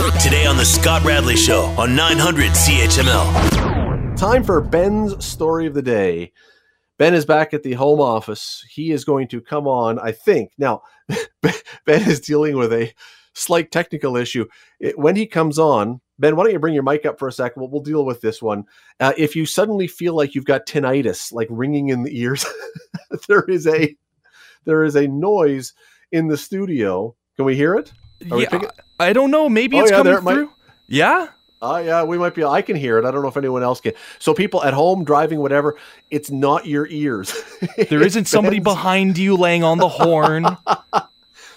Today on The Scott Radley Show on 900 CHML. Time for Ben's story of the day. Ben is back at the home office. He is going to come on, I think. Now, Ben is dealing with a slight technical issue. It, when he comes on, Ben, why don't you bring your mic up for a second? We'll, we'll deal with this one. Uh, if you suddenly feel like you've got tinnitus, like ringing in the ears, there is a there is a noise in the studio. Can we hear it? Are yeah, picking- I don't know. Maybe Oh, it's yeah, coming it might- through. Yeah. Oh yeah, we might be. I can hear it. I don't know if anyone else can. So people at home driving, whatever, it's not your ears. There isn't somebody behind you laying on the horn.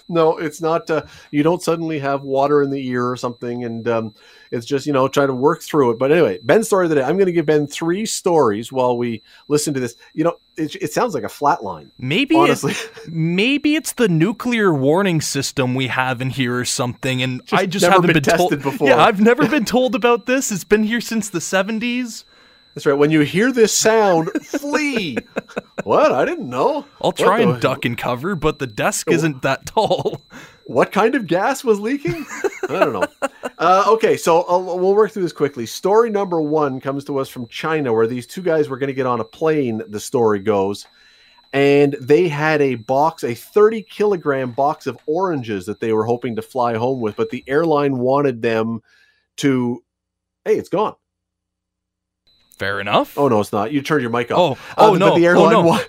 No, it's not. Uh, you don't suddenly have water in the ear or something, and um, it's just you know try to work through it. But anyway, Ben's story of the day. I'm going to give Ben three stories while we listen to this. You know, it, it sounds like a flat line. Maybe Honestly, it's, maybe it's the nuclear warning system we have in here or something, and Just I just haven't been been, told. before. Yeah, I've never been told about this. It's been here since the '70s. That's right. When you hear this sound, flee. what? I didn't know. I'll try and duck and cover, but the desk isn't that tall. What kind of gas was leaking? I don't know. Uh, okay, so uh, we'll work through this quickly. Story number one comes to us from China, where these two guys were going to get on a plane. The story goes, and they had a box, a 30 kilogram box of oranges that they were hoping to fly home with, but the airline wanted them to. Hey, it's gone. Fair enough. Oh no, it's not. You turned your mic oh, off. oh Uh, no, But the oh, no. wa-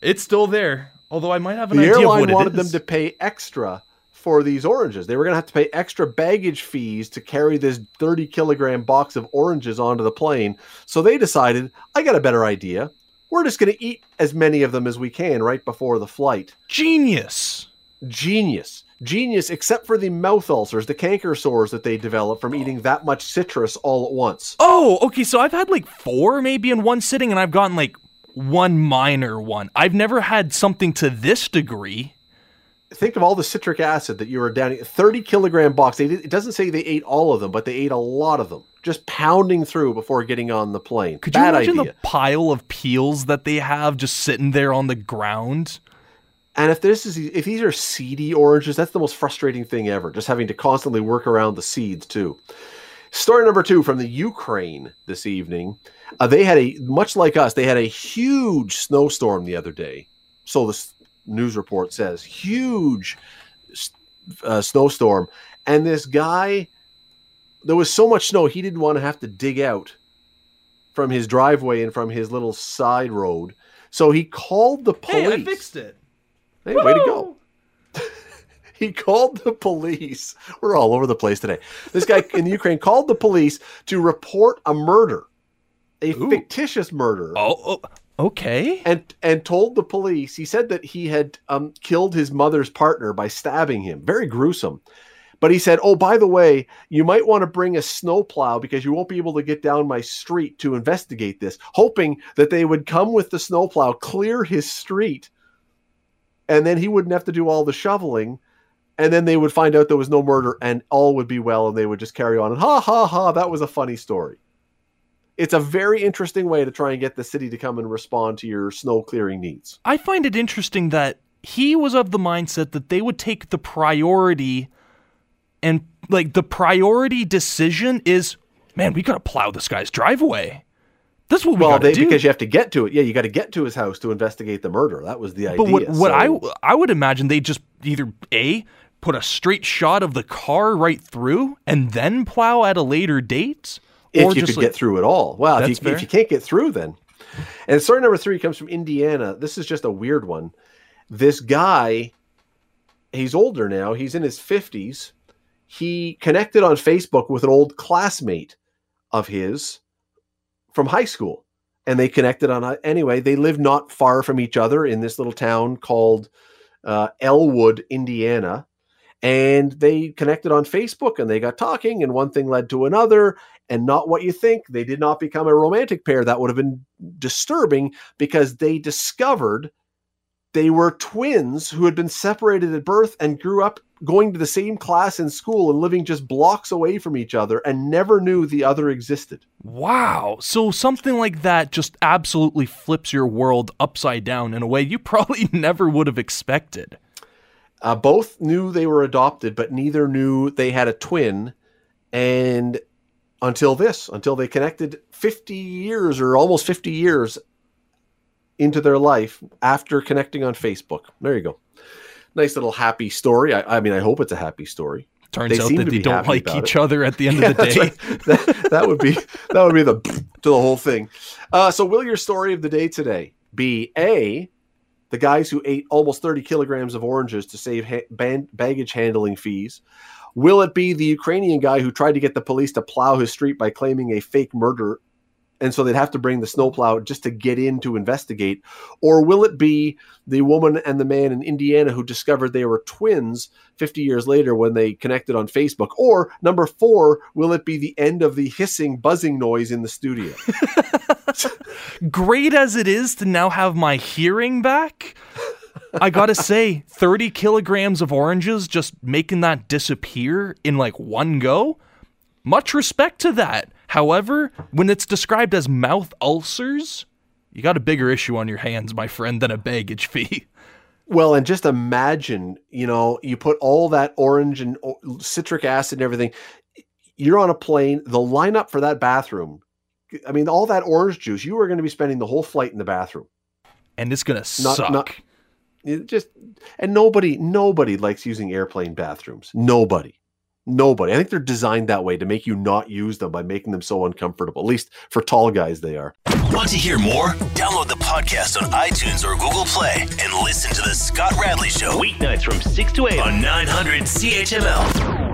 it's still there. Although I might have an the idea airline what wanted them to pay extra for these oranges. They were going to have to pay extra baggage fees to carry this 30 kilogram box of oranges onto the plane. So they decided, I got a better idea. We're just going to eat as many of them as we can right before the flight. Genius. Genius. Genius, except for the mouth ulcers, the canker sores that they develop from eating that much citrus all at once. Oh, okay. So I've had like four maybe in one sitting, and I've gotten like one minor one. I've never had something to this degree. think of all the citric acid that you were down 30 kilogram box they it doesn't say they ate all of them but they ate a lot of them just pounding through before getting on the plane Could bad you imagine idea the pile of peels that they have just sitting there on the ground? And if this is if these are seedy oranges that's the most frustrating thing ever just having to constantly work around the seeds too. Story number two from the ukraine this evening. Uh, they had a much like us they had a huge snowstorm the other day. So this news report says huge uh, snowstorm. And this guy there was so much snow he didn't want to have to dig out from his driveway and from his little side road. So he called the police. They fixed it. Hey, way to go. he called the police. We're all over the place today. This guy in the Ukraine called the police to report a murder, a Ooh. fictitious murder. Oh, oh, okay. And and told the police he said that he had um, killed his mother's partner by stabbing him. Very gruesome. But he said, "Oh, by the way, you might want to bring a snowplow because you won't be able to get down my street to investigate this." Hoping that they would come with the snowplow, clear his street, and then he wouldn't have to do all the shoveling. And then they would find out there was no murder, and all would be well, and they would just carry on. And ha ha ha, that was a funny story. It's a very interesting way to try and get the city to come and respond to your snow clearing needs. I find it interesting that he was of the mindset that they would take the priority and like the priority decision is man, we gotta plow this guy's driveway. That's what we well, they, do. because you have to get to it. Yeah, you got to get to his house to investigate the murder. That was the idea. but what what So- I I would imagine they just either a put a straight shot of the car right through and then plow at a later date, if or you just could like, get through it all. Well, if you, if you can't get through, then. And story number three comes from Indiana. This is just a weird one. This guy, he's older now. He's in his fifties. He connected on Facebook with an old classmate of his from high school, and they connected on anyway. They live not far from each other in this little town called uh, Elwood, Indiana. And they connected on Facebook and they got talking, and one thing led to another and not what you think. They did not become a romantic pair. That would have been disturbing because they discovered they were twins who had been separated at birth and grew up going to the same class in school and living just blocks away from each other and never knew the other existed. Wow. So something like that just absolutely flips your world upside down in a way you probably never would have expected. Uh, both knew they were adopted, but neither knew they had a twin And until this, until they connected 50 years or almost 50 years into their life after connecting on Facebook. There you go. Nice little happy story. I, I mean, I hope it's a happy story. Turns They out that they don't like each it. other at the end Yeah, of the day. right. That, that would be that would be the to the whole thing. Uh, so, will your story of the day today be a the guys who ate almost 30 kilograms of oranges to save ha- ban- baggage handling fees? Will it be the Ukrainian guy who tried to get the police to plow his street by claiming a fake murder? And so they'd have to bring the snowplow just to get in to investigate. Or will it be the woman and the man in Indiana who discovered they were twins 50 years later when they connected on Facebook? Or number four, will it be the end of the hissing, buzzing noise in the studio? Great as it is to now have my hearing back, I gotta say, 30 kilograms of oranges, just making that disappear in like one go. Much respect to that. However, when it's described as mouth ulcers, you got a bigger issue on your hands, my friend, than a baggage fee. Well, and just imagine, you know, you put all that orange and citric acid and everything. You're on a plane. The lineup for that bathroom. I mean, all that orange juice. You are going to be spending the whole flight in the bathroom. And it's gonna Not- suck. not- It just and nobody, nobody likes using airplane bathrooms. Nobody, nobody. I think they're designed that way to make you not use them by making them so uncomfortable. At least for tall guys, they are. Want to hear more? Download the podcast on iTunes or Google Play and listen to The Scott Radley Show Weeknights from 6 to 8 on 900 CHML.